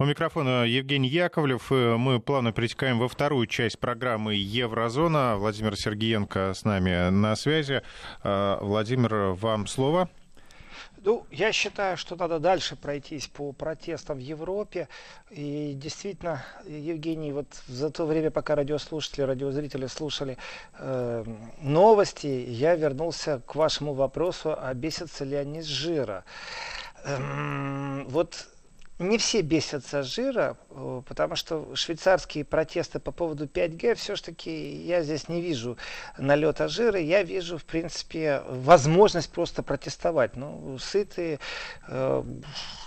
У микрофона Евгений Яковлев. Мы плавно перетекаем во вторую часть программы «Еврозона». Владимир Сергеенко с нами на связи. А, Владимир, вам слово. Ну, я считаю, что надо дальше пройтись по протестам в Европе. И действительно, Евгений, вот за то время, пока радиослушатели, радиозрители слушали э, новости, я вернулся к вашему вопросу, а бесятся ли они с жира. Эм, вот не все бесятся жира, э, потому что швейцарские протесты по поводу 5G, все-таки я здесь не вижу налета жира, я вижу, в принципе, возможность просто протестовать. Ну, сытые, э,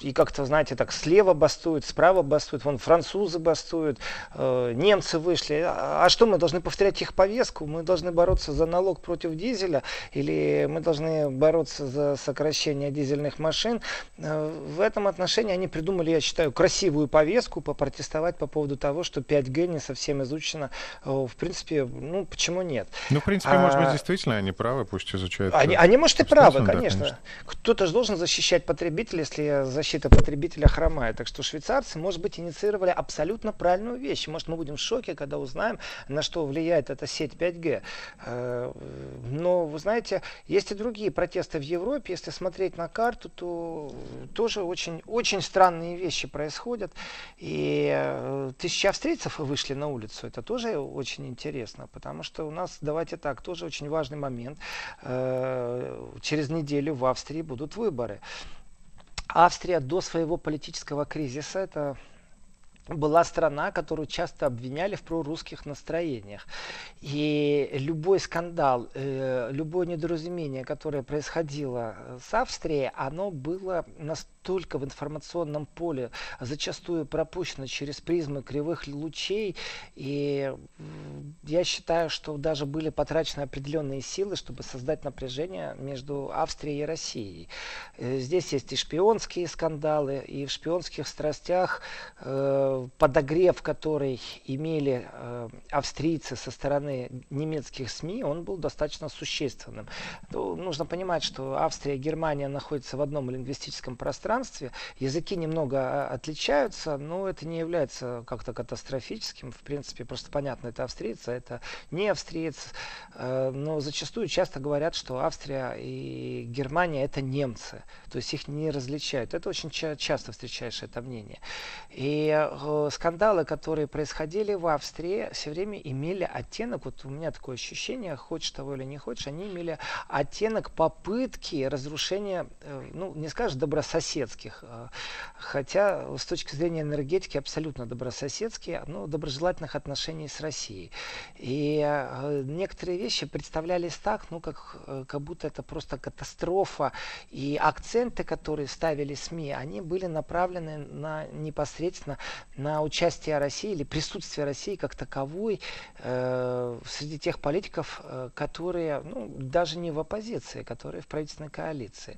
и как-то, знаете, так слева бастуют, справа бастуют, вон французы бастуют, э, немцы вышли. А, а что, мы должны повторять их повестку? Мы должны бороться за налог против дизеля, или мы должны бороться за сокращение дизельных машин? Э, в этом отношении они придумали придумали, я считаю, красивую повестку попротестовать по поводу того, что 5G не совсем изучено. Э, в принципе, ну, почему нет? Ну, в принципе, а... может быть, действительно они правы, пусть изучают. Они, они может, и правы, конечно. Да, конечно. Кто-то же должен защищать потребителя, если защита потребителя хромает. Так что швейцарцы, может быть, инициировали абсолютно правильную вещь. Может, мы будем в шоке, когда узнаем, на что влияет эта сеть 5G. Э, но, вы знаете, есть и другие протесты в Европе. Если смотреть на карту, то тоже очень, очень странные странные вещи происходят. И э, тысячи австрийцев вышли на улицу. Это тоже очень интересно, потому что у нас, давайте так, тоже очень важный момент. Э, через неделю в Австрии будут выборы. Австрия до своего политического кризиса, это была страна, которую часто обвиняли в прорусских настроениях. И любой скандал, э, любое недоразумение, которое происходило с Австрией, оно было настолько в информационном поле, зачастую пропущено через призмы кривых лучей. И я считаю, что даже были потрачены определенные силы, чтобы создать напряжение между Австрией и Россией. Э, здесь есть и шпионские скандалы, и в шпионских страстях э, подогрев, который имели э, австрийцы со стороны немецких СМИ, он был достаточно существенным. Ну, нужно понимать, что Австрия и Германия находятся в одном лингвистическом пространстве, языки немного а, отличаются, но это не является как-то катастрофическим. В принципе, просто понятно, это австриец, а это не австриец. Э, но зачастую часто говорят, что Австрия и Германия это немцы, то есть их не различают. Это очень ча- часто встречаешь это мнение. И э, скандалы, которые происходили в Австрии, все время имели оттенок, вот у меня такое ощущение, хочешь того или не хочешь, они имели оттенок попытки разрушения, э, ну, не скажешь добрососедских, э, хотя с точки зрения энергетики абсолютно добрососедские, но доброжелательных отношений с Россией. И э, некоторые вещи представлялись так, ну, как, как будто это просто катастрофа, и акценты, которые ставили СМИ, они были направлены на непосредственно на участие России или присутствие России как таковой э, среди тех политиков, э, которые ну, даже не в оппозиции, которые в правительственной коалиции.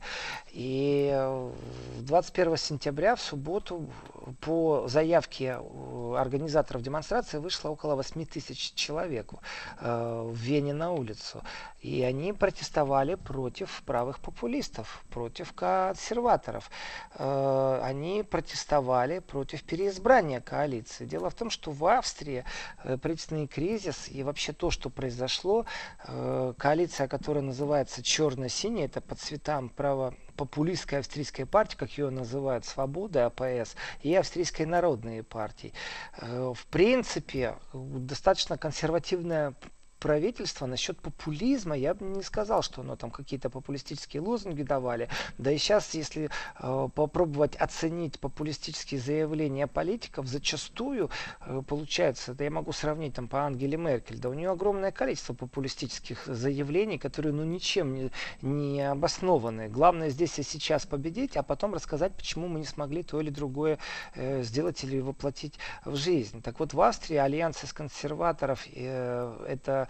И э, 21 сентября в субботу по заявке организаторов демонстрации вышло около 8 тысяч человек э, в Вене на улицу. И они протестовали против правых популистов, против консерваторов. Э, они протестовали против переизбрания коалиции. Дело в том, что в Австрии э, правительственный кризис и вообще то, что произошло, э, коалиция, которая называется черно-синяя, это по цветам право популистская австрийская партия, как ее называют, Свобода, АПС, и австрийской народные партии. В принципе, достаточно консервативная правительства насчет популизма, я бы не сказал, что оно там какие-то популистические лозунги давали. Да и сейчас, если э, попробовать оценить популистические заявления политиков, зачастую э, получается, да я могу сравнить там по Ангеле Меркель, да у нее огромное количество популистических заявлений, которые ну ничем не, не обоснованы. Главное здесь и сейчас победить, а потом рассказать, почему мы не смогли то или другое э, сделать или воплотить в жизнь. Так вот в Австрии альянс из консерваторов э, это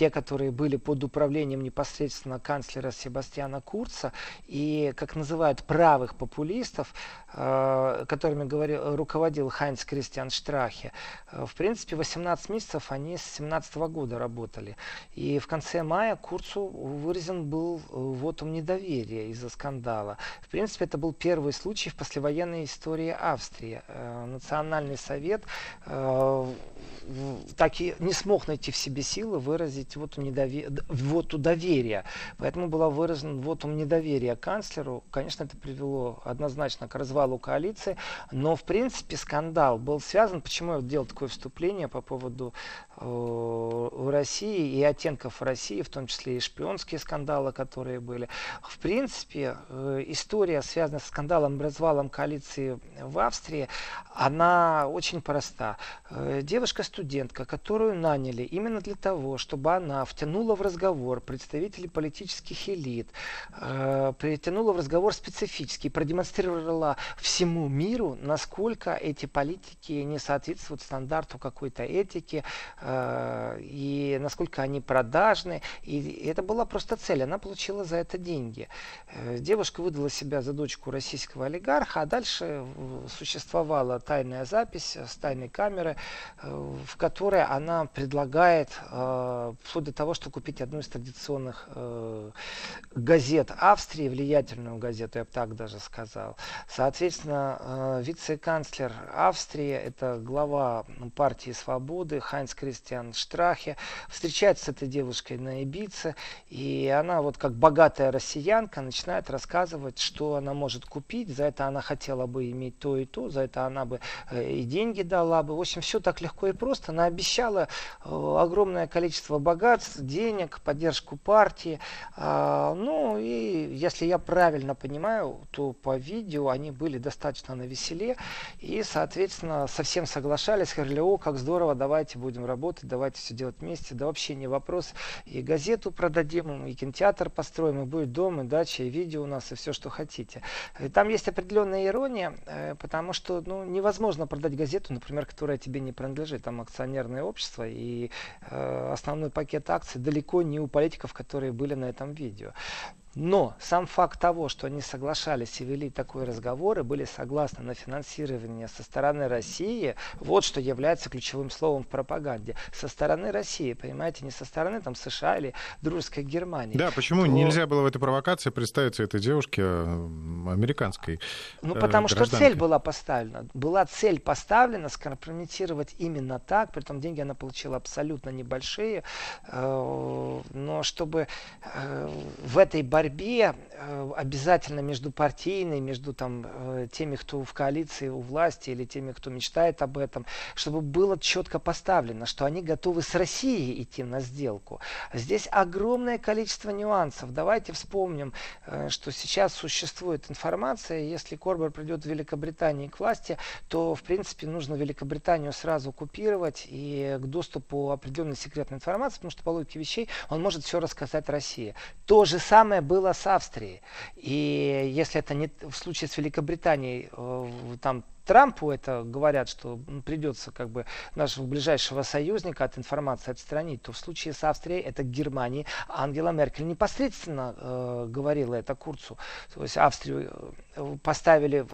те, которые были под управлением непосредственно канцлера Себастьяна Курца, и, как называют, правых популистов, э, которыми говорил, руководил Хайнц Кристиан Штрахе, э, в принципе, 18 месяцев они с 17 года работали. И в конце мая Курцу выразен был э, вотум недоверия из-за скандала. В принципе, это был первый случай в послевоенной истории Австрии. Э, Национальный совет э, так и не смог найти в себе силы выразить вот недовер... вот доверия. Поэтому была вот недоверия канцлеру. Конечно, это привело однозначно к развалу коалиции, но в принципе скандал был связан. Почему я делал такое вступление по поводу э, России и оттенков России, в том числе и шпионские скандалы, которые были. В принципе, э, история, связанная с скандалом, развалом коалиции в Австрии, она очень проста. Э, Девушка-студентка, которую наняли именно для того, чтобы она втянула в разговор представителей политических элит, э, притянула в разговор специфически, продемонстрировала всему миру, насколько эти политики не соответствуют стандарту какой-то этики, э, и насколько они продажны. И это была просто цель. Она получила за это деньги. Э, девушка выдала себя за дочку российского олигарха, а дальше существовала тайная запись с тайной камеры, э, в которой она предлагает, э, вплоть до того, что купить одну из традиционных э, газет Австрии, влиятельную газету, я бы так даже сказал. Соответственно, вице-канцлер Австрии, это глава партии свободы Хайнц Кристиан Штрахе, встречается с этой девушкой на Ибице, и она вот как богатая россиянка начинает рассказывать, что она может купить, за это она хотела бы иметь то и то, за это она бы Э, и деньги дала бы. В общем, все так легко и просто. Она обещала э, огромное количество богатств, денег, поддержку партии. А, ну и если я правильно понимаю, то по видео они были достаточно на веселе и, соответственно, совсем соглашались, говорили, о, как здорово, давайте будем работать, давайте все делать вместе, да вообще не вопрос. И газету продадим, и кинотеатр построим, и будет дом, и дача, и видео у нас, и все, что хотите. И там есть определенная ирония, э, потому что ну, невозможно продать газету, например, которая тебе не принадлежит, там акционерное общество, и э, основной пакет акций далеко не у политиков, которые были на этом видео. Но сам факт того, что они соглашались и вели такой разговор и были согласны на финансирование со стороны России, вот что является ключевым словом в пропаганде. Со стороны России, понимаете, не со стороны там США или дружеской Германии. Да, почему то... нельзя было в этой провокации представиться этой девушке американской? Ну, потому э, что цель была поставлена. Была цель поставлена скомпрометировать именно так, при том деньги она получила абсолютно небольшие, э, но чтобы э, в этой борьбе борьбе э, обязательно между партийной, между там, э, теми, кто в коалиции у власти или теми, кто мечтает об этом, чтобы было четко поставлено, что они готовы с Россией идти на сделку. Здесь огромное количество нюансов. Давайте вспомним, э, что сейчас существует информация, если Корбер придет в Великобритании к власти, то в принципе нужно Великобританию сразу купировать и к доступу определенной секретной информации, потому что по логике вещей он может все рассказать России. То же самое было с Австрией. И если это не в случае с Великобританией, э, там Трампу это говорят, что придется как бы нашего ближайшего союзника от информации отстранить, то в случае с Австрией это Германии. Ангела Меркель непосредственно э, говорила это Курцу. То есть Австрию э, поставили,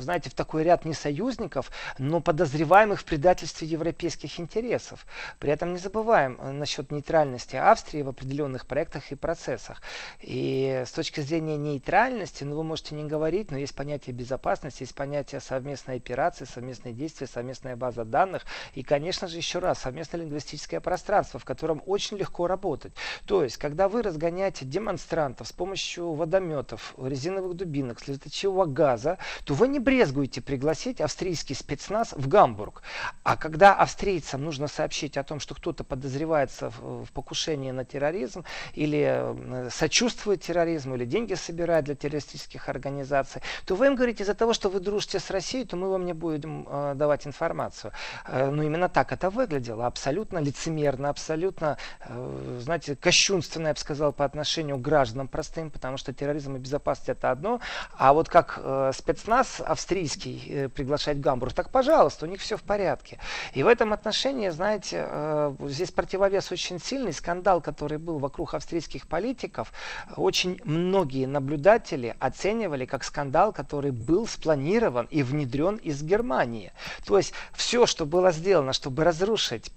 знаете, в такой ряд не союзников, но подозреваемых в предательстве европейских интересов. При этом не забываем э, насчет нейтральности Австрии в определенных проектах и процессах. И с точки зрения нейтральности, ну вы можете не говорить, но есть понятие безопасности, есть понятие совместной операции, совместные действия, совместная база данных и, конечно же, еще раз, совместное лингвистическое пространство, в котором очень легко работать. То есть, когда вы разгоняете демонстрантов с помощью водометов, резиновых дубинок, слезоточивого газа, то вы не брезгуете пригласить австрийский спецназ в Гамбург. А когда австрийцам нужно сообщить о том, что кто-то подозревается в, в покушении на терроризм или э, сочувствует терроризму, или деньги собирает для террористических организаций, то вы им говорите, из-за того, что вы дружите с Россией, то мы вам не будем э, давать информацию. Э, ну, именно так это выглядело. Абсолютно лицемерно, абсолютно, э, знаете, кощунственно, я бы сказал, по отношению к гражданам простым, потому что терроризм и безопасность это одно. А вот как э, спецназ австрийский э, приглашать Гамбург, так пожалуйста, у них все в порядке. И в этом отношении, знаете, э, здесь противовес очень сильный. Скандал, который был вокруг австрийских политиков, очень многие наблюдатели оценивали как скандал, который был спланирован и внедрен из Германии. То есть все, что было сделано, чтобы разрушить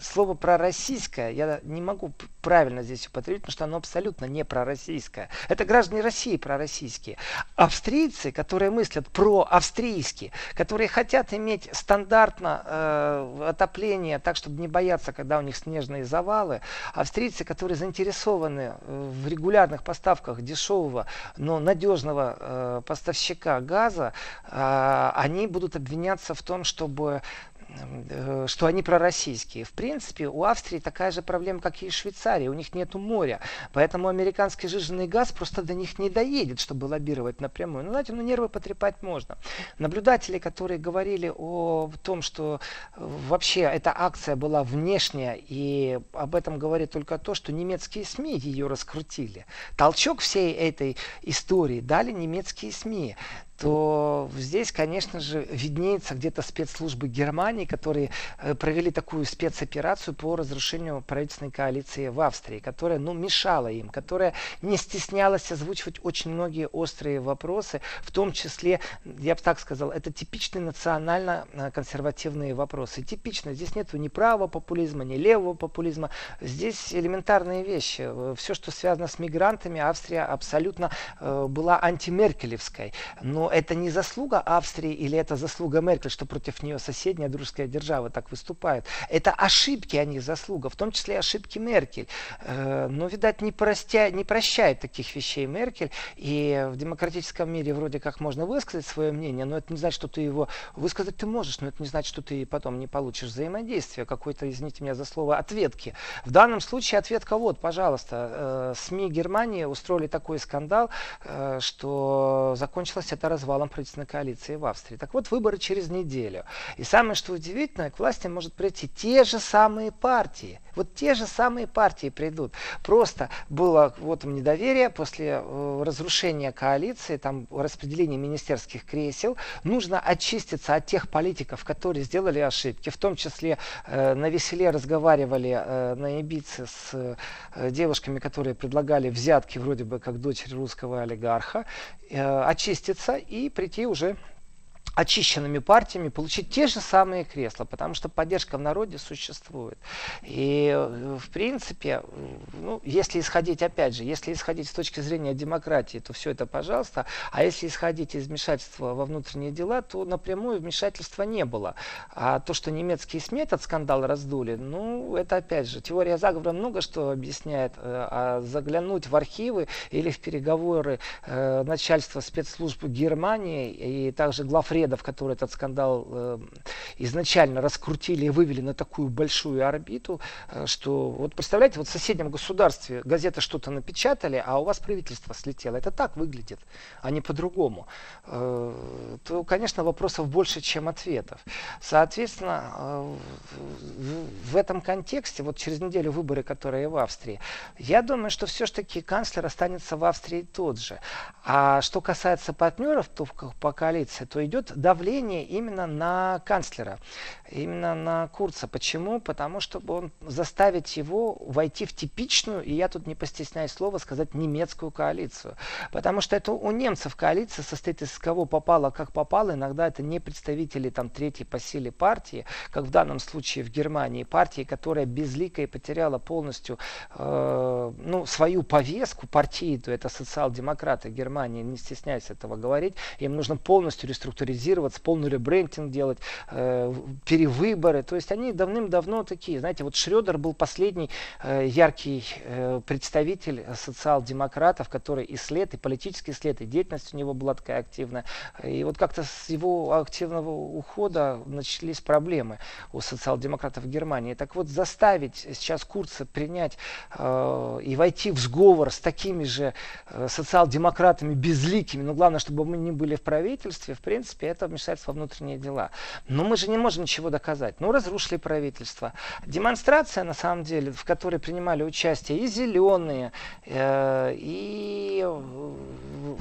слово пророссийское я не могу правильно здесь употребить, потому что оно абсолютно не пророссийское. Это граждане России пророссийские. Австрийцы, которые мыслят про-австрийски, которые хотят иметь стандартно э, отопление, так, чтобы не бояться, когда у них снежные завалы, австрийцы, которые заинтересованы э, в регулярных поставках дешевого, но надежного э, поставщика газа, э, они будут обвиняться в том, чтобы что они пророссийские. В принципе, у Австрии такая же проблема, как и Швейцарии. У них нет моря. Поэтому американский жиженный газ просто до них не доедет, чтобы лоббировать напрямую. Ну, знаете, ну нервы потрепать можно. Наблюдатели, которые говорили о том, что э, вообще эта акция была внешняя, и об этом говорит только то, что немецкие СМИ ее раскрутили. Толчок всей этой истории дали немецкие СМИ то здесь, конечно же, виднеется где-то спецслужбы Германии, которые э, провели такую спецоперацию по разрушению правительственной коалиции в Австрии, которая ну, мешала им, которая не стеснялась озвучивать очень многие острые вопросы, в том числе, я бы так сказал, это типичные национально-консервативные вопросы. Типично, здесь нет ни правого популизма, ни левого популизма, здесь элементарные вещи. Все, что связано с мигрантами, Австрия абсолютно э, была антимеркелевской. Но это не заслуга Австрии или это заслуга Меркель, что против нее соседняя дружеская держава так выступает. Это ошибки, а не заслуга, в том числе ошибки Меркель. Э, но, видать, не, простя, не прощает таких вещей Меркель. И в демократическом мире вроде как можно высказать свое мнение, но это не значит, что ты его высказать ты можешь, но это не значит, что ты потом не получишь взаимодействия, какой-то, извините меня за слово, ответки. В данном случае ответка вот, пожалуйста. Э, СМИ Германии устроили такой скандал, э, что закончилось это развалом правительственной коалиции в Австрии. Так вот, выборы через неделю. И самое, что удивительно, к власти может прийти те же самые партии. Вот те же самые партии придут. Просто было вот им недоверие после э, разрушения коалиции, там распределения министерских кресел. Нужно очиститься от тех политиков, которые сделали ошибки. В том числе э, на веселе разговаривали э, на Ибице с э, девушками, которые предлагали взятки вроде бы как дочери русского олигарха. Э, очиститься и прийти уже очищенными партиями получить те же самые кресла, потому что поддержка в народе существует. И, э, в принципе, ну, если исходить, опять же, если исходить с точки зрения демократии, то все это пожалуйста, а если исходить из вмешательства во внутренние дела, то напрямую вмешательства не было. А то, что немецкие СМИ этот скандал раздули, ну, это, опять же, теория заговора много что объясняет, э, а заглянуть в архивы или в переговоры э, начальства спецслужб Германии и также главред шведов, которые этот скандал э, изначально раскрутили и вывели на такую большую орбиту, э, что вот представляете, вот в соседнем государстве газеты что-то напечатали, а у вас правительство слетело. Это так выглядит, а не по-другому. Э, то, конечно, вопросов больше, чем ответов. Соответственно, э, в, в этом контексте, вот через неделю выборы, которые в Австрии, я думаю, что все-таки канцлер останется в Австрии тот же. А что касается партнеров то по коалиции, то идет давление именно на канцлера, именно на Курца. Почему? Потому чтобы он заставить его войти в типичную, и я тут не постесняюсь слова сказать, немецкую коалицию. Потому что это у немцев коалиция состоит из кого попало, как попало. Иногда это не представители там третьей по силе партии, как в данном случае в Германии, партии, которая безликая и потеряла полностью э, ну, свою повестку партии, то это социал-демократы Германии, не стесняюсь этого говорить, им нужно полностью реструктуризировать модернизироваться, полный ребрендинг делать, э, перевыборы. То есть они давным-давно такие. Знаете, вот Шредер был последний э, яркий э, представитель социал-демократов, который и след, и политический след, и деятельность у него была такая активная. И вот как-то с его активного ухода начались проблемы у социал-демократов в Германии. Так вот, заставить сейчас Курца принять э, и войти в сговор с такими же э, социал-демократами безликими, но главное, чтобы мы не были в правительстве, в принципе, это вмешательство во внутренние дела. Но мы же не можем ничего доказать. Ну, разрушили правительство. Демонстрация, на самом деле, в которой принимали участие и зеленые, э, и э,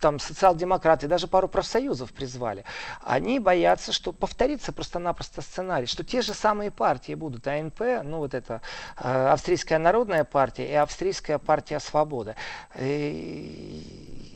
там социал-демократы, даже пару профсоюзов призвали, они боятся, что повторится просто-напросто сценарий, что те же самые партии будут, АНП, ну вот это э, Австрийская народная партия и Австрийская партия свобода. И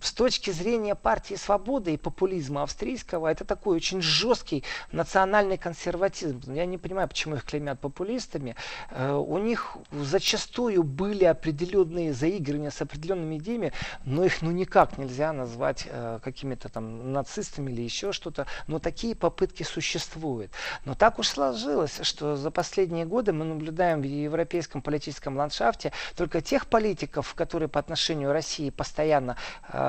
с точки зрения партии свободы и популизма австрийского, это такой очень жесткий национальный консерватизм. Я не понимаю, почему их клеймят популистами. Э, у них зачастую были определенные заигрывания с определенными идеями, но их ну никак нельзя назвать э, какими-то там нацистами или еще что-то. Но такие попытки существуют. Но так уж сложилось, что за последние годы мы наблюдаем в европейском политическом ландшафте только тех политиков, которые по отношению к России постоянно э,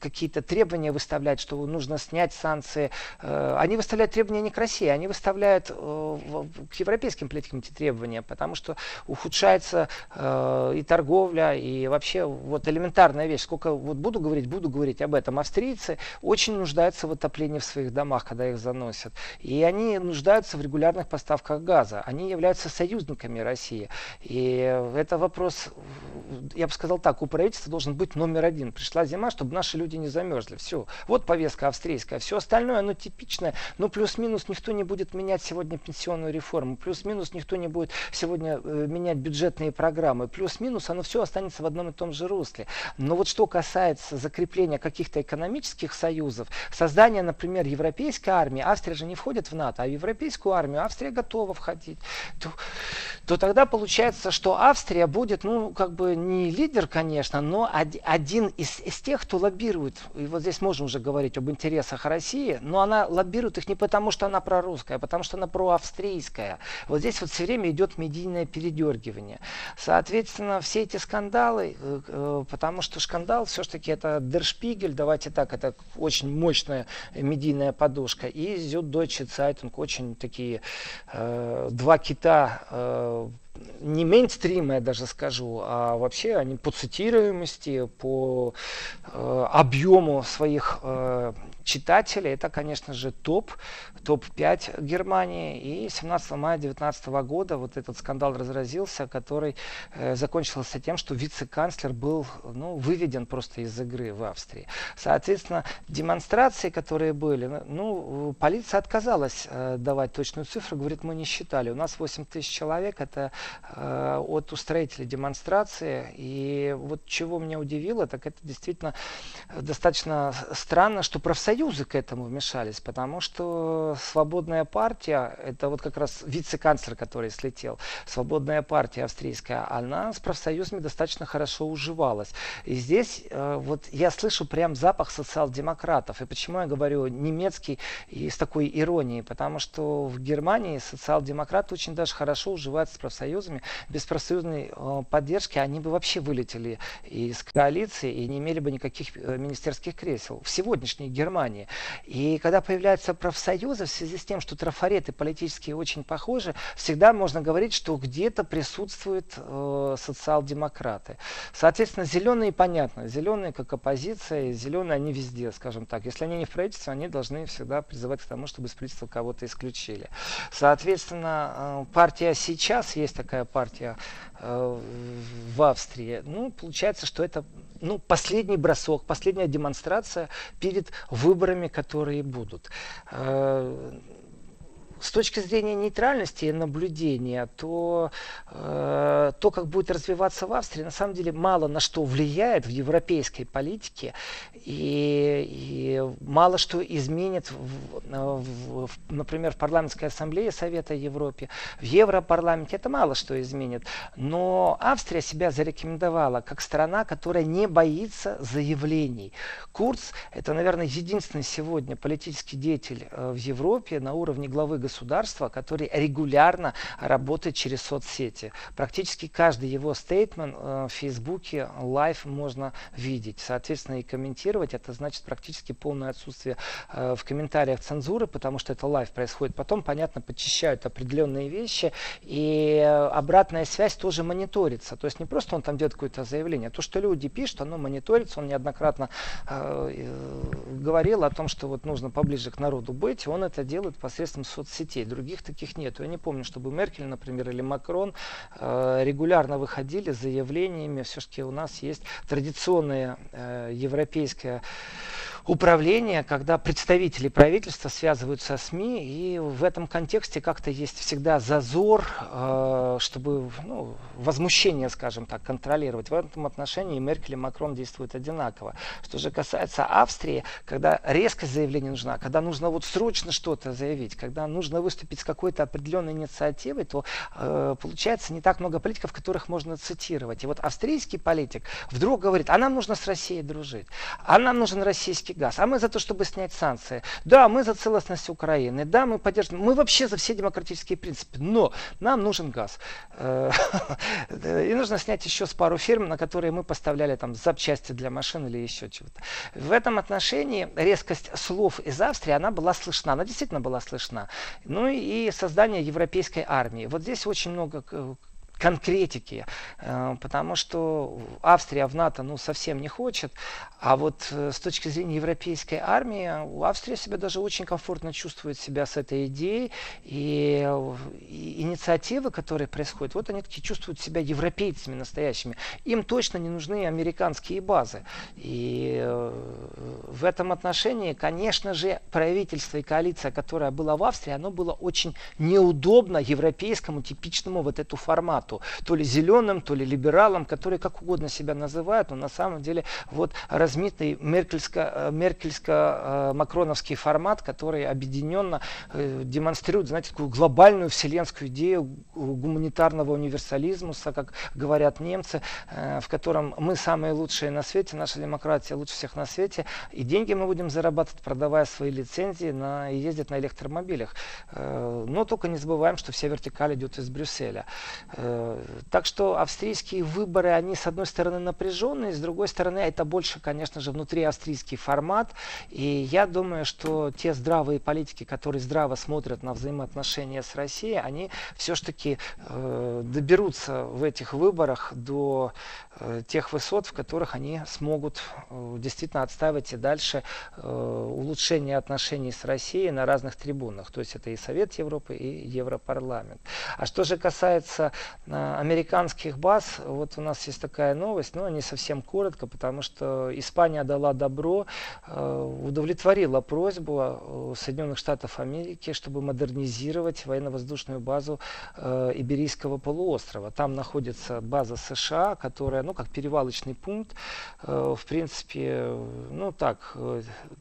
какие-то требования выставлять, что нужно снять санкции. Э, они выставляют требования не к России, они выставляют э, к европейским политикам эти требования, потому что ухудшается и торговля, и вообще вот элементарная вещь. Сколько вот буду говорить, буду говорить об этом. Австрийцы очень нуждаются в отоплении в своих домах, когда их заносят. И они нуждаются в регулярных поставках газа. Они являются союзниками России. И это вопрос, я бы сказал так, у правительства должен быть номер один. Пришла пришла зима, чтобы наши люди не замерзли. Все. Вот повестка австрийская. Все остальное, оно типичное. Но плюс-минус никто не будет менять сегодня пенсионную реформу. Плюс-минус никто не будет сегодня э, менять бюджетные программы. Плюс-минус оно все останется в одном и том же русле. Но вот что касается закрепления каких-то экономических союзов, создания, например, европейской армии, Австрия же не входит в НАТО, а в европейскую армию Австрия готова входить, то, то тогда получается, что Австрия будет, ну, как бы не лидер, конечно, но один из из тех, кто лоббирует, и вот здесь можно уже говорить об интересах России, но она лоббирует их не потому, что она прорусская, а потому, что она проавстрийская. Вот здесь вот все время идет медийное передергивание. Соответственно, все эти скандалы, э, э, потому что скандал все-таки это Der Spiegel, давайте так, это очень мощная медийная подушка, и Süddeutsche Zeitung, очень такие э, два кита э, не мейнстрима, я даже скажу, а вообще они по цитируемости, по э, объему своих э, читателей. Это, конечно же, топ, топ-5 Германии. И 17 мая 2019 года вот этот скандал разразился, который э, закончился тем, что вице-канцлер был ну, выведен просто из игры в Австрии. Соответственно, демонстрации, которые были, ну, полиция отказалась э, давать точную цифру, говорит, мы не считали. У нас 8 тысяч человек, это э, от устроителей демонстрации. И вот чего меня удивило, так это действительно достаточно странно, что профсоюз профсоюзы к этому вмешались, потому что свободная партия, это вот как раз вице-канцлер, который слетел, свободная партия австрийская, она с профсоюзами достаточно хорошо уживалась. И здесь э, вот я слышу прям запах социал-демократов. И почему я говорю немецкий и с такой иронией? Потому что в Германии социал-демократы очень даже хорошо уживаются с профсоюзами. Без профсоюзной э, поддержки они бы вообще вылетели из коалиции и не имели бы никаких э, министерских кресел. В сегодняшней Германии. И когда появляются профсоюзы, в связи с тем, что трафареты политические очень похожи, всегда можно говорить, что где-то присутствуют э, социал-демократы. Соответственно, зеленые понятно. Зеленые как оппозиция, зеленые они везде, скажем так. Если они не в правительстве, они должны всегда призывать к тому, чтобы из правительства кого-то исключили. Соответственно, э, партия сейчас, есть такая партия в Австрии, ну, получается, что это ну, последний бросок, последняя демонстрация перед выборами, которые будут. С точки зрения нейтральности и наблюдения, то э, то, как будет развиваться в Австрии, на самом деле мало на что влияет в европейской политике и, и мало что изменит, в, в, в, например, в парламентской ассамблее Совета Европы, в Европарламенте, это мало что изменит. Но Австрия себя зарекомендовала как страна, которая не боится заявлений. Курц – это, наверное, единственный сегодня политический деятель э, в Европе на уровне главы государства, государства, который регулярно работает через соцсети. Практически каждый его statement э, в Фейсбуке live можно видеть. Соответственно, и комментировать это значит практически полное отсутствие э, в комментариях цензуры, потому что это live происходит. Потом, понятно, подчищают определенные вещи, и обратная связь тоже мониторится. То есть не просто он там делает какое-то заявление, а то, что люди пишут, оно мониторится. Он неоднократно э, говорил о том, что вот нужно поближе к народу быть. Он это делает посредством соцсетей. Других таких нет. Я не помню, чтобы Меркель, например, или Макрон э, регулярно выходили с заявлениями. Все-таки у нас есть традиционная э, европейская управления, когда представители правительства связываются со СМИ, и в этом контексте как-то есть всегда зазор, э, чтобы ну, возмущение, скажем так, контролировать. В этом отношении Меркель и Макрон действуют одинаково. Что же касается Австрии, когда резкость заявления нужна, когда нужно вот срочно что-то заявить, когда нужно выступить с какой-то определенной инициативой, то э, получается не так много политиков, которых можно цитировать. И вот австрийский политик вдруг говорит, а нам нужно с Россией дружить, а нам нужен российский газ. А мы за то, чтобы снять санкции. Да, мы за целостность Украины. Да, мы поддерживаем. Мы вообще за все демократические принципы. Но нам нужен газ. Э, и нужно снять еще с пару фирм, на которые мы поставляли там запчасти для машин или еще чего-то. В этом отношении резкость слов из Австрии, она была слышна. Она действительно была слышна. Ну и создание европейской армии. Вот здесь очень много конкретики, э, потому что Австрия в НАТО ну, совсем не хочет, а вот э, с точки зрения европейской армии, Австрия себя даже очень комфортно чувствует себя с этой идеей, и, и инициативы, которые происходят, вот они такие чувствуют себя европейцами настоящими. Им точно не нужны американские базы. И э, в этом отношении, конечно же, правительство и коалиция, которая была в Австрии, оно было очень неудобно европейскому типичному вот эту формату формату, то ли зеленым, то ли либералам, которые как угодно себя называют, но на самом деле вот размытый меркельско-макроновский э, формат, который объединенно э, демонстрирует, знаете, такую глобальную вселенскую идею гуманитарного универсализма, как говорят немцы, э, в котором мы самые лучшие на свете, наша демократия лучше всех на свете, и деньги мы будем зарабатывать, продавая свои лицензии на, и ездить на электромобилях. Но только не забываем, что вся вертикаль идет из Брюсселя. Так что австрийские выборы, они с одной стороны напряженные, с другой стороны это больше, конечно же, внутри австрийский формат. И я думаю, что те здравые политики, которые здраво смотрят на взаимоотношения с Россией, они все-таки э, доберутся в этих выборах до тех высот, в которых они смогут э, действительно отстаивать и дальше э, улучшение отношений с Россией на разных трибунах. То есть это и Совет Европы, и Европарламент. А что же касается американских баз, вот у нас есть такая новость, но не совсем коротко, потому что Испания дала добро, э, удовлетворила просьбу э, Соединенных Штатов Америки, чтобы модернизировать военно-воздушную базу э, Иберийского полуострова. Там находится база США, которая, ну, как перевалочный пункт, в принципе, ну, так,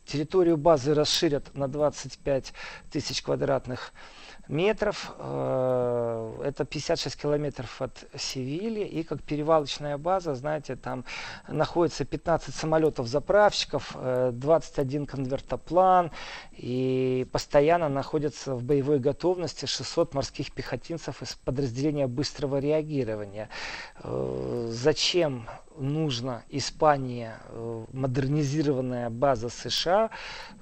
территорию базы расширят на 25 тысяч квадратных метров. Э, это 56 километров от Севильи. И как перевалочная база, знаете, там находится 15 самолетов-заправщиков, 21 э, конвертоплан. И постоянно находятся в боевой готовности 600 морских пехотинцев из подразделения быстрого реагирования. Э, зачем нужна Испания, модернизированная база США,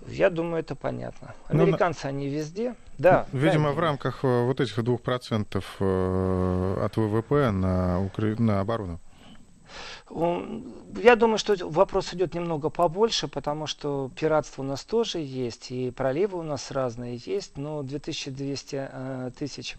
я думаю, это понятно. Ну, Американцы, Но... они везде. Да, Видимо, в рамках э, вот этих двух процентов э, от ВВП на, Укра... на оборону. Я думаю, что вопрос идет немного побольше, потому что пиратство у нас тоже есть, и проливы у нас разные есть, но 2200 э, тысяч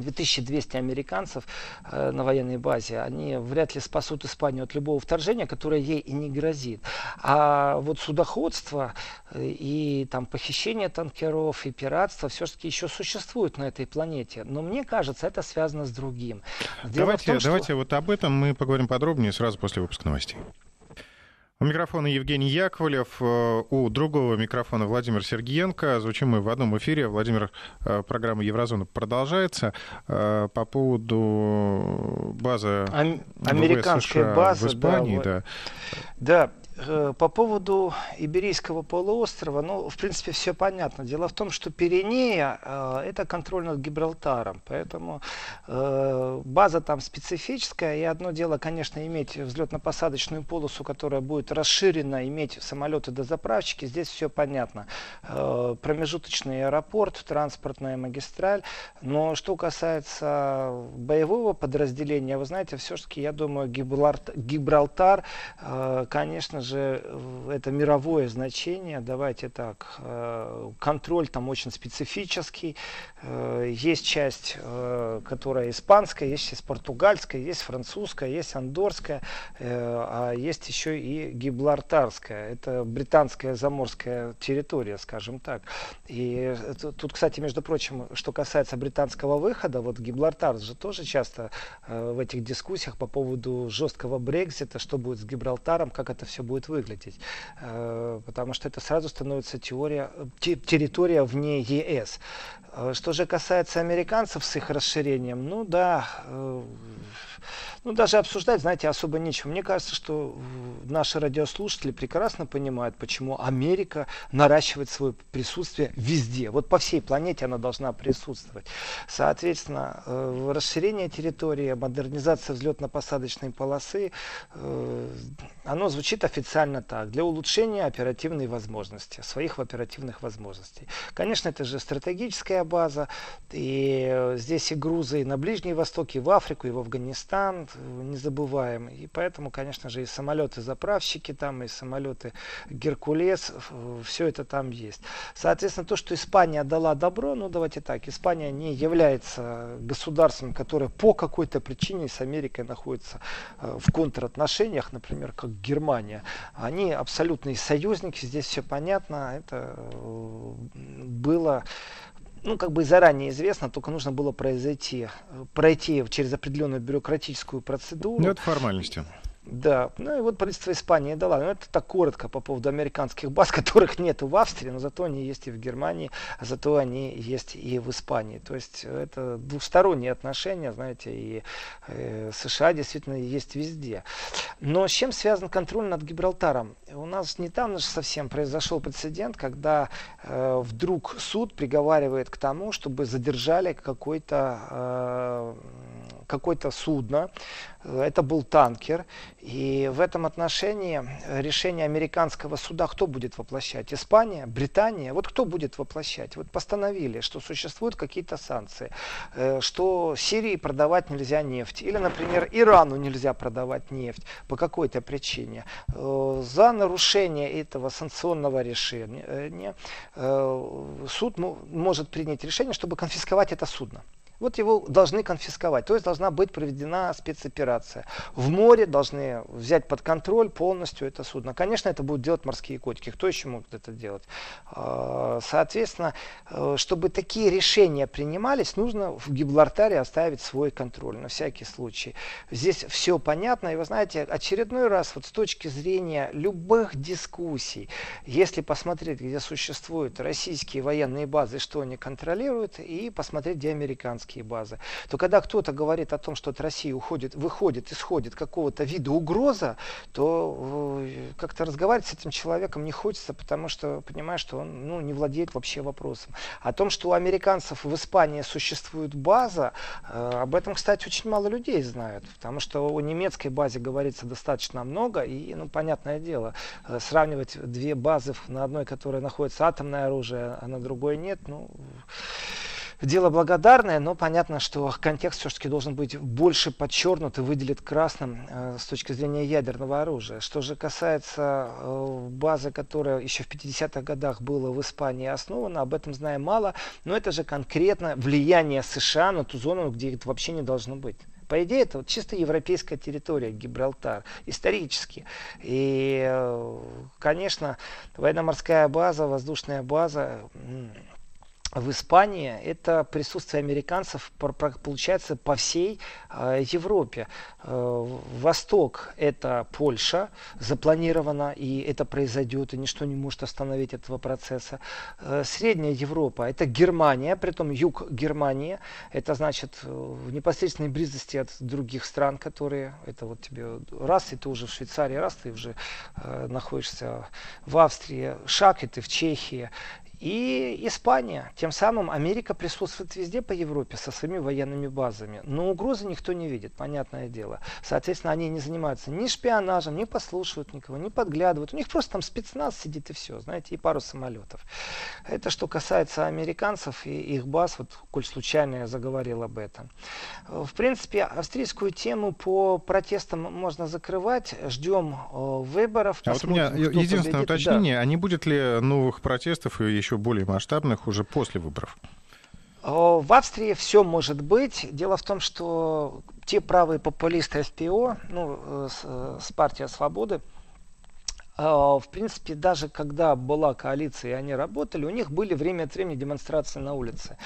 2200 американцев э, на военной базе, они вряд ли спасут Испанию от любого вторжения, которое ей и не грозит. А вот судоходство э, и там похищение танкеров и пиратство все-таки еще существует на этой планете. Но мне кажется, это связано с другим. Дело давайте, том, что... давайте вот об этом мы поговорим подробнее сразу после выпуска новостей. У микрофона Евгений Яковлев, э, у другого микрофона Владимир Сергиенко. Звучим мы в одном эфире. Владимир, э, программа Еврозона продолжается. Э, по поводу базы Ам- американской базы в Испании. Да, да. Э, по поводу Иберийского полуострова, ну, в принципе, все понятно. Дело в том, что Пиренея э, это контроль над Гибралтаром, поэтому э, база там специфическая. И одно дело, конечно, иметь взлетно-посадочную полосу, которая будет расширена, иметь самолеты до заправщики. Здесь все понятно. Э, промежуточный аэропорт, транспортная магистраль. Но что касается боевого подразделения, вы знаете, все-таки, я думаю, Гибралтар, Гибралтар э, конечно же, же это мировое значение, давайте так, э, контроль там очень специфический, э, есть часть, э, которая испанская, есть часть португальская, есть французская, есть андорская, а есть еще и гиблартарская, это британская заморская территория, скажем так. И тут, кстати, между прочим, что касается британского выхода, вот Гибралтар же тоже часто в этих дискуссиях по поводу жесткого Брекзита, что будет с Гибралтаром, как это все будет будет выглядеть. Э, потому что это сразу становится теория, территория вне ЕС. Э, что же касается американцев с их расширением, ну да, э, ну даже обсуждать, знаете, особо нечего. Мне кажется, что наши радиослушатели прекрасно понимают, почему Америка наращивает свое присутствие везде. Вот по всей планете она должна присутствовать. Соответственно, расширение территории, модернизация взлетно-посадочной полосы, оно звучит официально так, для улучшения оперативной возможности, своих оперативных возможностей. Конечно, это же стратегическая база, и здесь и грузы и на Ближний Восток, и в Африку, и в Афганистан, не забываем. И поэтому, конечно же, и самолеты-заправщики там, и самолеты Геркулес, все это там есть. Соответственно, то, что Испания дала добро, ну давайте так, Испания не является государством, которое по какой-то причине с Америкой находится э, в контратношениях, например, как Германия. Они абсолютные союзники, здесь все понятно. Это э, было ну, как бы заранее известно, только нужно было произойти, э, пройти через определенную бюрократическую процедуру. Ну, это формальности. Да, ну и вот правительство Испании дала. Ну, это так коротко по поводу американских баз, которых нет в Австрии, но зато они есть и в Германии, а зато они есть и в Испании. То есть это двусторонние отношения, знаете, и э, США действительно есть везде. Но с чем связан контроль над Гибралтаром? У нас недавно же совсем произошел прецедент, когда э, вдруг суд приговаривает к тому, чтобы задержали какой-то э, какое-то судно, это был танкер, и в этом отношении решение американского суда кто будет воплощать? Испания, Британия? Вот кто будет воплощать? Вот постановили, что существуют какие-то санкции, э, что Сирии продавать нельзя нефть, или, например, Ирану нельзя продавать нефть по какой-то причине. Э, за нарушение этого санкционного решения э, суд может принять решение, чтобы конфисковать это судно. Вот его должны конфисковать, то есть должна быть проведена спецоперация. В море должны взять под контроль полностью это судно. Конечно, это будут делать морские котики. Кто еще может это делать? А, соответственно, э, чтобы такие решения принимались, нужно в Гибралтаре оставить свой контроль на всякий случай. Здесь все понятно. И вы знаете, очередной раз вот с точки зрения любых дискуссий, если посмотреть, где существуют российские военные базы, что они контролируют, и посмотреть, где американские американские базы, то когда кто-то говорит о том, что от России уходит, выходит, исходит какого-то вида угроза, то э, как-то разговаривать с этим человеком не хочется, потому что понимаешь, что он ну, не владеет вообще вопросом. О том, что у американцев в Испании существует база, э, об этом, кстати, очень мало людей знают, потому что о немецкой базе говорится достаточно много, и, ну, понятное дело, э, сравнивать две базы на одной, которая находится атомное оружие, а на другой нет, ну, дело благодарное, но понятно, что контекст все-таки должен быть больше подчеркнут и выделит красным э, с точки зрения ядерного оружия. Что же касается э, базы, которая еще в 50-х годах была в Испании основана, об этом знаем мало, но это же конкретно влияние США на ту зону, где это вообще не должно быть. По идее, это вот чисто европейская территория, Гибралтар, исторически. И, э, конечно, военно-морская база, воздушная база, в Испании это присутствие американцев получается по всей э, Европе. Э, Восток это Польша, запланировано и это произойдет, и ничто не может остановить этого процесса. Э, Средняя Европа это Германия, при том юг Германии, это значит э, в непосредственной близости от других стран, которые это вот тебе раз и ты уже в Швейцарии, раз ты уже находишься в Австрии, шаг и ты в Чехии и Испания. Тем самым Америка присутствует везде по Европе со своими военными базами. Но угрозы никто не видит, понятное дело. Соответственно, они не занимаются ни шпионажем, не послушивают никого, не подглядывают. У них просто там спецназ сидит и все, знаете, и пару самолетов. Это что касается американцев и их баз, вот, коль случайно я заговорил об этом. В принципе, австрийскую тему по протестам можно закрывать. Ждем э, выборов. А вот у меня единственное победит. уточнение, да. а не будет ли новых протестов и еще еще более масштабных уже после выборов? В Австрии все может быть. Дело в том, что те правые популисты ФПО, ну, э, с, э, с партия свободы, в принципе, даже когда была коалиция и они работали, у них были время от времени демонстрации на улице.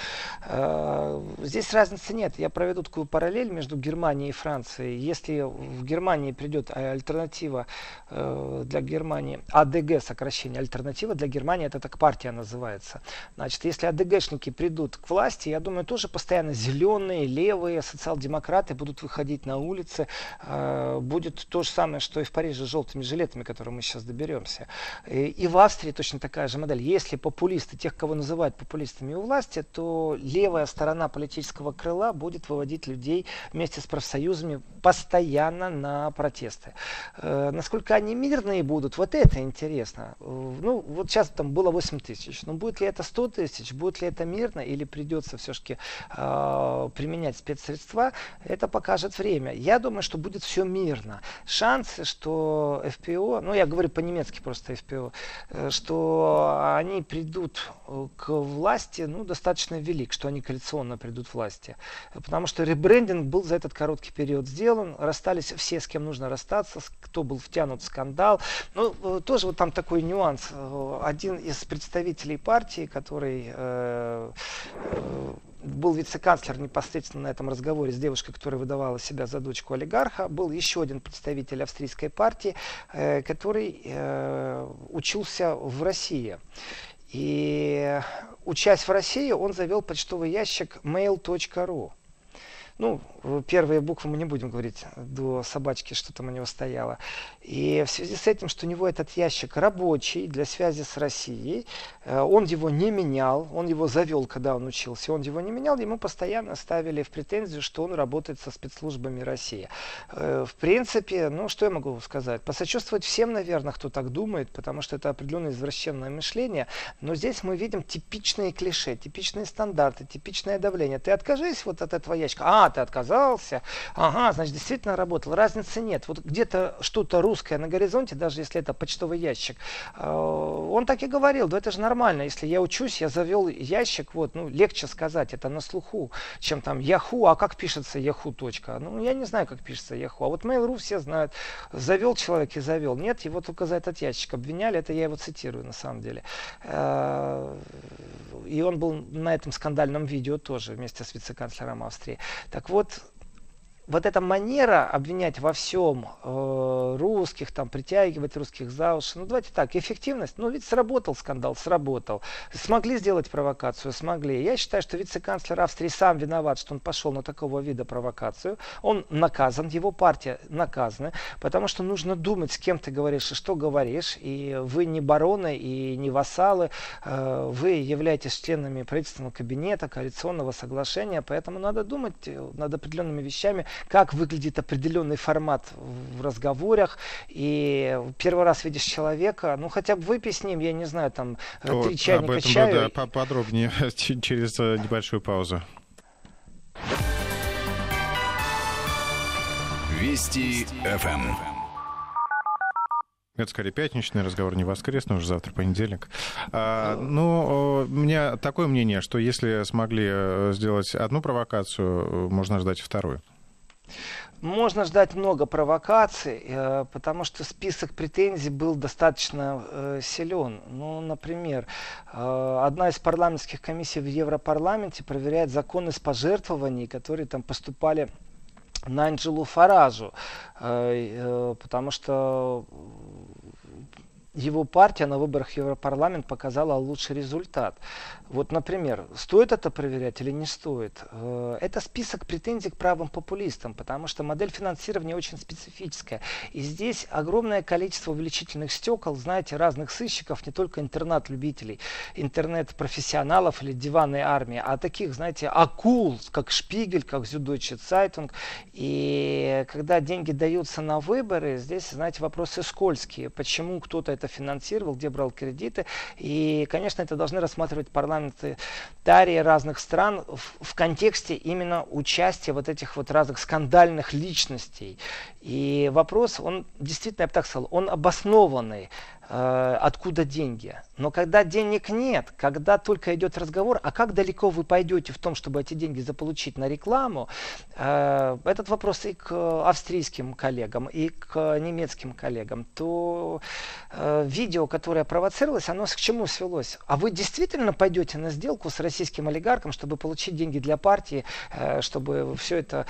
А, здесь разницы нет. Я проведу такую параллель между Германией и Францией. Если в Германии придет альтернатива э, для Германии, АДГ сокращение, альтернатива для Германии, это так партия называется. Значит, если АДГшники придут к власти, я думаю, тоже постоянно зеленые, левые, социал-демократы будут выходить на улицы. А, будет то же самое, что и в Париже с желтыми жилетами, которые мы сейчас сейчас доберемся. И в Австрии точно такая же модель. Если популисты, тех, кого называют популистами у власти, то левая сторона политического крыла будет выводить людей вместе с профсоюзами постоянно на протесты. Э, насколько они мирные будут, вот это интересно. Э, ну, вот сейчас там было 8 тысяч. Но будет ли это 100 тысяч, будет ли это мирно или придется все-таки э, применять спецсредства, это покажет время. Я думаю, что будет все мирно. Шансы, что ФПО, ну я говорю по-немецки просто ФПО, э, что они придут э, к власти, ну, достаточно велик, что они коалиционно придут к власти. Потому что ребрендинг был за этот короткий период сделан, расстались все, с кем нужно расстаться, кто был втянут в скандал. Ну, э, тоже вот там такой нюанс. Один из представителей партии, который был вице-канцлер непосредственно на этом разговоре с девушкой, которая выдавала себя за дочку олигарха. Был еще один представитель австрийской партии, э, который э, учился в России. И учась в России, он завел почтовый ящик mail.ru. Ну, первые буквы мы не будем говорить до собачки, что там у него стояло. И в связи с этим, что у него этот ящик рабочий для связи с Россией, э, он его не менял, он его завел, когда он учился, он его не менял, ему постоянно ставили в претензию, что он работает со спецслужбами России. Э, в принципе, ну, что я могу сказать? Посочувствовать всем, наверное, кто так думает, потому что это определенное извращенное мышление, но здесь мы видим типичные клише, типичные стандарты, типичное давление. Ты откажись вот от этого ящика, а, ты отказался, ага, значит, действительно работал. Разницы нет. Вот где-то что-то русское на горизонте, даже если это почтовый ящик, э, он так и говорил, да это же нормально, если я учусь, я завел ящик, вот, ну, легче сказать, это на слуху, чем там Yahoo, а как пишется Yahoo. Точка? Ну, я не знаю, как пишется Yahoo, а вот Mail.ru все знают, завел человек и завел. Нет, его только за этот ящик обвиняли, это я его цитирую на самом деле. Э, и он был на этом скандальном видео тоже вместе с вице-канцлером Австрии. Так вот, вот эта манера обвинять во всем э, русских, там, притягивать русских за уши, ну давайте так, эффективность, ну ведь сработал скандал, сработал. Смогли сделать провокацию, смогли. Я считаю, что вице-канцлер Австрии сам виноват, что он пошел на такого вида провокацию. Он наказан, его партия наказана, потому что нужно думать, с кем ты говоришь и что говоришь. И вы не бароны и не вассалы, э, вы являетесь членами правительственного кабинета, коалиционного соглашения, поэтому надо думать над определенными вещами, как выглядит определенный формат в разговорах. И первый раз видишь человека, ну хотя бы выпей с ним, я не знаю, там вот, три чайника об этом, чаю. Да, подробнее через э, небольшую паузу. Вести ФМ. Это скорее пятничный разговор, не воскресный, уже завтра понедельник. А, ну, у меня такое мнение, что если смогли э, сделать одну провокацию, можно ждать вторую. Можно ждать много провокаций, э, потому что список претензий был достаточно э, силен. Ну, например, э, одна из парламентских комиссий в Европарламенте проверяет законность пожертвований, которые там поступали Найнджелу Фаражу, потому что его партия на выборах в Европарламент показала лучший результат. Вот, например, стоит это проверять или не стоит? Э, это список претензий к правым популистам, потому что модель финансирования очень специфическая. И здесь огромное количество увеличительных стекол, знаете, разных сыщиков, не только интернет-любителей, интернет-профессионалов или диванной армии, а таких, знаете, акул, как Spiegel, как Süddeutsche Zeitung. И когда деньги даются на выборы, здесь, знаете, вопросы скользкие. Почему кто-то это финансировал, где брал кредиты. И, конечно, это должны рассматривать парламент парламентарии разных стран в, в контексте именно участия вот этих вот разных скандальных личностей. И вопрос, он действительно, я бы так сказал, он обоснованный. Э, откуда деньги. Но когда денег нет, когда только идет разговор, а как далеко вы пойдете в том, чтобы эти деньги заполучить на рекламу, э, этот вопрос и к австрийским коллегам, и к немецким коллегам, то э, видео, которое провоцировалось, оно к чему свелось? А вы действительно пойдете на сделку с российским олигархом, чтобы получить деньги для партии, чтобы все это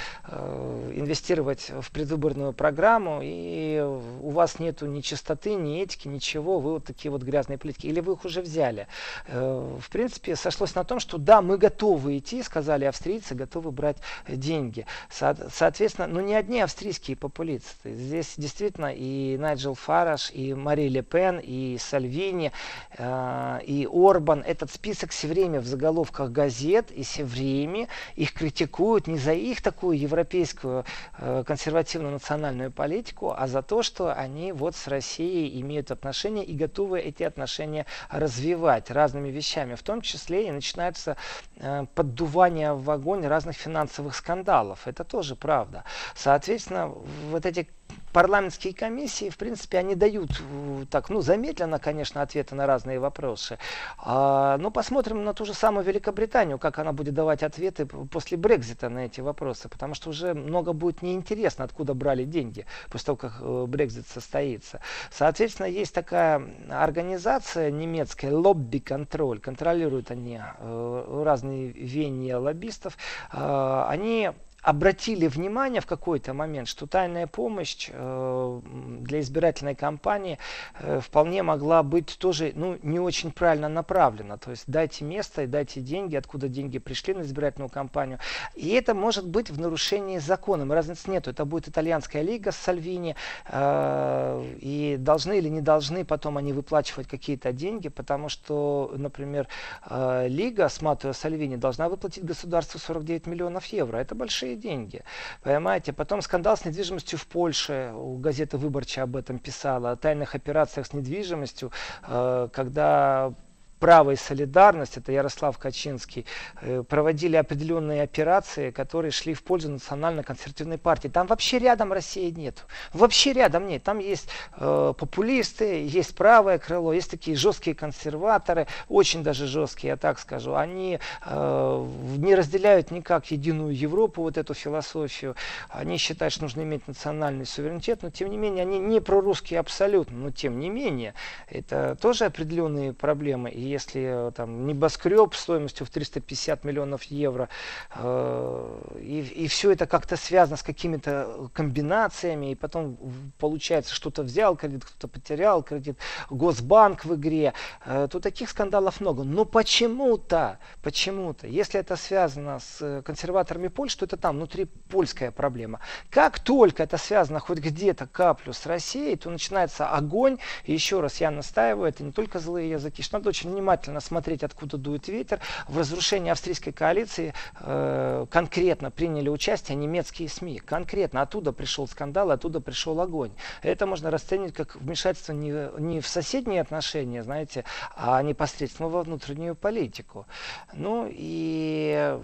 инвестировать в предвыборную программу, и у вас нету ни чистоты, ни этики, ничего чего вы вот такие вот грязные плитки? Или вы их уже взяли? Э, в принципе, сошлось на том, что да, мы готовы идти, сказали австрийцы, готовы брать деньги. Соответственно, ну не одни австрийские популисты. Здесь действительно и Найджел Фараш, и Мари Ле Пен, и Сальвини, э, и Орбан. Этот список все время в заголовках газет, и все время их критикуют не за их такую европейскую э, консервативную национальную политику, а за то, что они вот с Россией имеют отношения и готовы эти отношения развивать разными вещами. В том числе и начинается э, поддувание в огонь разных финансовых скандалов. Это тоже правда. Соответственно, вот эти парламентские комиссии, в принципе, они дают э, так, ну, замедленно, конечно, ответы на разные вопросы. А, но посмотрим на ту же самую Великобританию, как она будет давать ответы после Брекзита на эти вопросы, потому что уже много будет неинтересно, откуда брали деньги после того, как э, Брекзит состоится. Соответственно, есть такая организация немецкая, лобби-контроль, контролируют они э, разные веяния лоббистов. Э, они обратили внимание в какой-то момент, что тайная помощь э, для избирательной кампании э, вполне могла быть тоже ну, не очень правильно направлена. То есть дайте место и дайте деньги, откуда деньги пришли на избирательную кампанию. И это может быть в нарушении закона. Разницы нету. Это будет итальянская лига с Сальвини. Э, и должны или не должны потом они выплачивать какие-то деньги, потому что, например, э, лига с Матуо Сальвини должна выплатить государству 49 миллионов евро. Это большие большие деньги. Понимаете? Потом скандал с недвижимостью в Польше. У газеты «Выборча» об этом писала. О тайных операциях с недвижимостью, э, когда право солидарность, это Ярослав Качинский, э, проводили определенные операции, которые шли в пользу национально-консервативной партии. Там вообще рядом России нет. Вообще рядом нет. Там есть э, популисты, есть правое крыло, есть такие жесткие консерваторы, очень даже жесткие, я так скажу. Они э, не разделяют никак единую Европу, вот эту философию. Они считают, что нужно иметь национальный суверенитет, но тем не менее они не прорусские абсолютно, но тем не менее это тоже определенные проблемы. И если э, там небоскреб стоимостью в 350 миллионов евро, э, и, и все это как-то связано с какими-то комбинациями, и потом получается, что-то взял кредит, кто-то потерял кредит, Госбанк в игре, э, то таких скандалов много. Но почему-то, почему-то, если это связано с консерваторами Польши, то это там внутри польская проблема. Как только это связано хоть где-то каплю с Россией, то начинается огонь. И еще раз я настаиваю, это не только злые языки, что надо очень смотреть, откуда дует ветер. В разрушении австрийской коалиции э, конкретно приняли участие немецкие СМИ. Конкретно оттуда пришел скандал, оттуда пришел огонь. Это можно расценивать как вмешательство не, не в соседние отношения, знаете, а непосредственно во внутреннюю политику. Ну и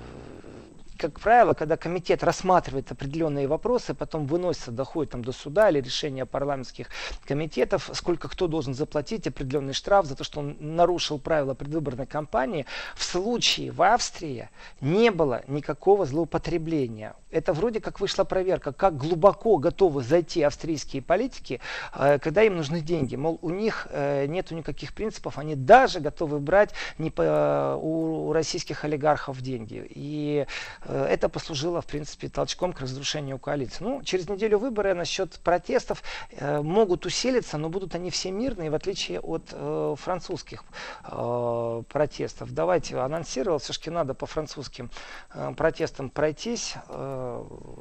как правило, когда комитет рассматривает определенные вопросы, потом выносится, доходит там, до суда или решения парламентских комитетов, сколько кто должен заплатить определенный штраф за то, что он нарушил правила предвыборной кампании, в случае в Австрии не было никакого злоупотребления. Это вроде как вышла проверка, как глубоко готовы зайти австрийские политики, э, когда им нужны деньги. Мол, у них э, нет никаких принципов, они даже готовы брать не по, у российских олигархов деньги. И это послужило, в принципе, толчком к разрушению коалиции. Ну, через неделю выборы насчет протестов могут усилиться, но будут они все мирные, в отличие от французских протестов. Давайте анонсировал, все-таки надо по французским протестам пройтись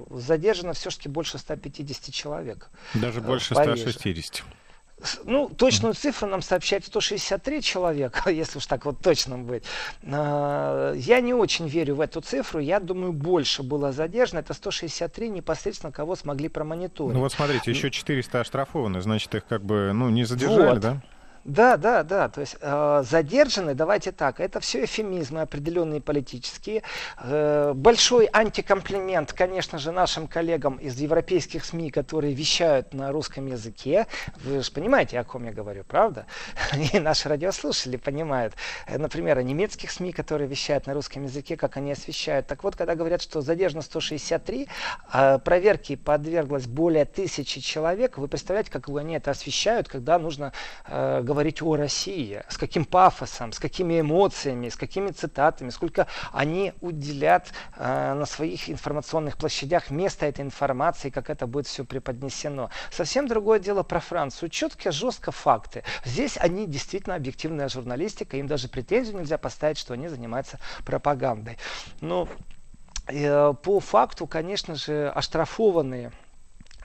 задержано все-таки больше 150 человек. Даже больше 160. Ну, точную цифру нам сообщает 163 человека, если уж так вот точно быть. А, я не очень верю в эту цифру. Я думаю, больше было задержано. Это 163 непосредственно кого смогли промониторить. Ну вот смотрите, еще 400 оштрафованы, значит, их как бы ну, не задержали, вот. да? Да, да, да. То есть э, задержаны, давайте так, это все эфемизмы определенные политические. Э, большой антикомплимент, конечно же, нашим коллегам из европейских СМИ, которые вещают на русском языке. Вы же понимаете, о ком я говорю, правда? И наши радиослушатели понимают. Э, например, о немецких СМИ, которые вещают на русском языке, как они освещают. Так вот, когда говорят, что задержано 163, э, проверки подверглось более тысячи человек, вы представляете, как они это освещают, когда нужно э, говорить говорить о России, с каким пафосом, с какими эмоциями, с какими цитатами, сколько они уделят э, на своих информационных площадях место этой информации, как это будет все преподнесено. Совсем другое дело про Францию. Четко, жестко факты. Здесь они действительно объективная журналистика, им даже претензию нельзя поставить, что они занимаются пропагандой. Но э, по факту, конечно же, оштрафованные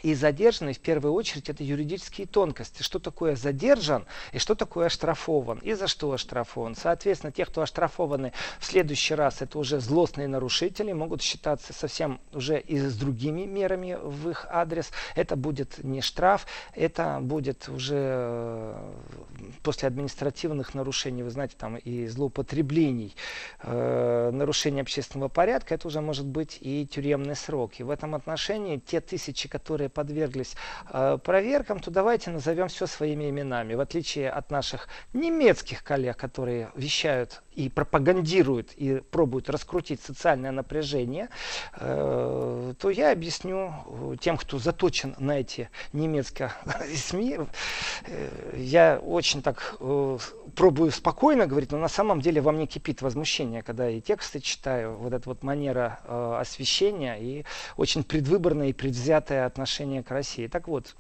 и задержанный в первую очередь это юридические тонкости. Что такое задержан и что такое оштрафован. И за что оштрафован. Соответственно, те, кто оштрафованы в следующий раз, это уже злостные нарушители, могут считаться совсем уже и с другими мерами в их адрес. Это будет не штраф, это будет уже э, после административных нарушений, вы знаете, там и злоупотреблений, э, нарушения общественного порядка, это уже может быть и тюремный срок. И в этом отношении те тысячи, которые подверглись э, проверкам, то давайте назовем все своими именами. В отличие от наших немецких коллег, которые вещают и пропагандируют и пробуют раскрутить социальное напряжение, э, то я объясню э, тем, кто заточен на эти немецкие СМИ, э, я очень так э, пробую спокойно говорить, но на самом деле во мне кипит возмущение, когда и тексты читаю, вот эта вот манера э, освещения и очень предвыборное и предвзятое отношение к России. Так вот,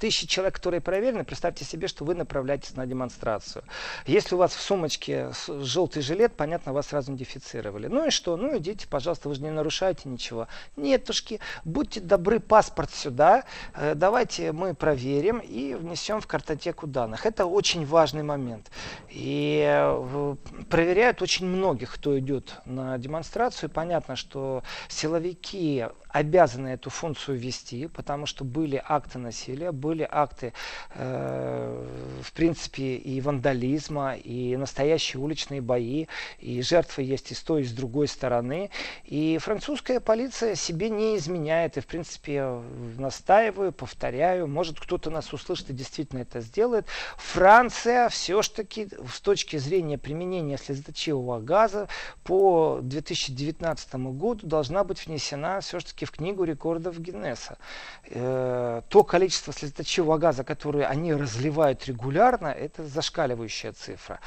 тысячи человек, которые проверены, представьте себе, что вы направляетесь на демонстрацию. Если у вас в сумочке желтый жилет, понятно, вас сразу идентифицировали. Ну и что? Ну идите, пожалуйста, вы же не нарушаете ничего. Нетушки, будьте добры, паспорт сюда, э, давайте мы проверим и внесем в картотеку данных. Это очень важный момент. И э, проверяют очень многих, кто идет на демонстрацию. Понятно, что силовики обязаны эту функцию вести, потому что были акты насилия, были акты, э, в принципе, и вандализма, и настоящие уличные бои, и жертвы есть и с той, и с другой стороны. И французская полиция себе не изменяет, и, в принципе, настаиваю, повторяю, может кто-то нас услышит и действительно это сделает. Франция все-таки с точки зрения применения слезоточивого газа по 2019 году должна быть внесена все-таки в книгу рекордов Гиннесса. Э, то количество слезоточивого газа, которое они разливают регулярно, это зашкаливающая цифра.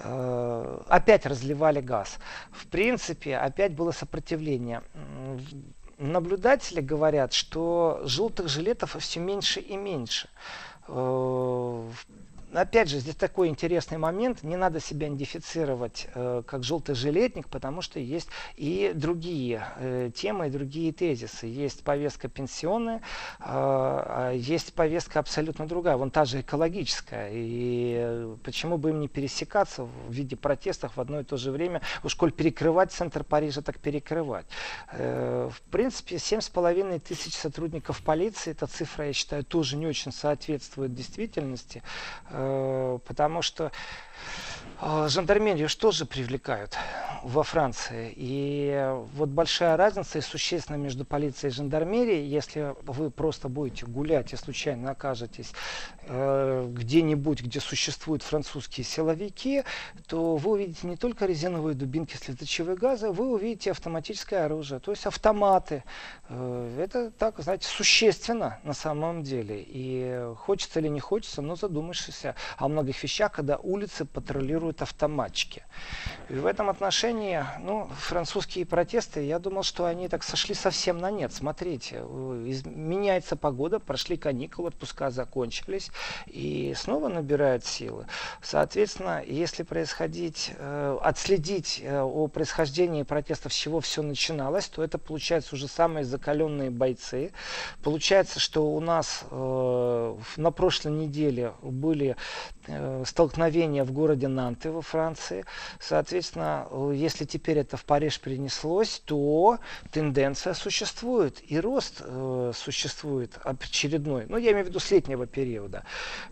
Э, опять разливали газ. В принципе, опять было сопротивление наблюдатели говорят, что желтых жилетов все меньше и меньше. Э, опять же, здесь такой интересный момент. Не надо себя идентифицировать э, как желтый жилетник, потому что есть и другие э, темы, и другие тезисы. Есть повестка пенсионная, э, есть повестка абсолютно другая. Вон та же экологическая. И э, почему бы им не пересекаться в виде протестов в одно и то же время? Уж коль перекрывать центр Парижа, так перекрывать. Э, в принципе, 7,5 тысяч сотрудников полиции, эта цифра, я считаю, тоже не очень соответствует действительности. Э, потому что жандармерию что же привлекают? во Франции. И вот большая разница и существенная между полицией и жандармерией, если вы просто будете гулять и случайно окажетесь э, где-нибудь, где существуют французские силовики, то вы увидите не только резиновые дубинки с летучего газа, вы увидите автоматическое оружие, то есть автоматы. Э, это так, знаете, существенно на самом деле. И хочется или не хочется, но задумаешься о многих вещах, когда улицы патрулируют автоматчики. И в этом отношении, ну, французские протесты, я думал, что они так сошли совсем на нет. Смотрите, меняется погода, прошли каникулы, отпуска закончились, и снова набирают силы. Соответственно, если происходить, э, отследить э, о происхождении протестов, с чего все начиналось, то это получается уже самые закаленные бойцы. Получается, что у нас э, на прошлой неделе были э, столкновения в городе Нанты во Франции. Соответственно, э, если теперь это в Париж перенеслось, то тенденция существует и рост э, существует очередной. Ну, я имею в виду с летнего периода.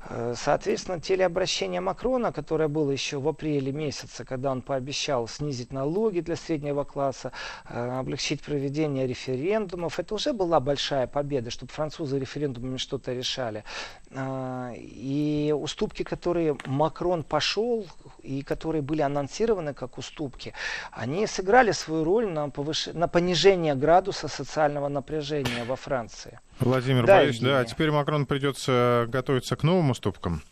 Э, соответственно, телеобращение Макрона, которое было еще в апреле месяце, когда он пообещал снизить налоги для среднего класса, э, облегчить проведение референдумов, это уже была большая победа, чтобы французы референдумами что-то решали. Э, и уступки, которые Макрон пошел и которые были анонсированы как уступки, они сыграли свою роль на, повыш... на понижение градуса социального напряжения во Франции. Владимир да, Борисович, да, а теперь Макрон придется готовиться к новым уступкам.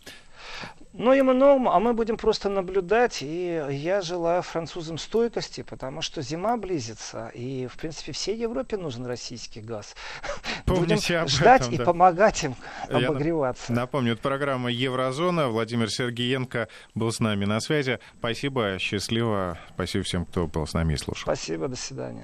Ну и много, а мы будем просто наблюдать, и я желаю французам стойкости, потому что зима близится, и, в принципе, всей Европе нужен российский газ. Помните будем ждать этом, и да. помогать им обогреваться. Я напомню, это программа «Еврозона». Владимир Сергеенко был с нами на связи. Спасибо, счастливо. Спасибо всем, кто был с нами и слушал. Спасибо, до свидания.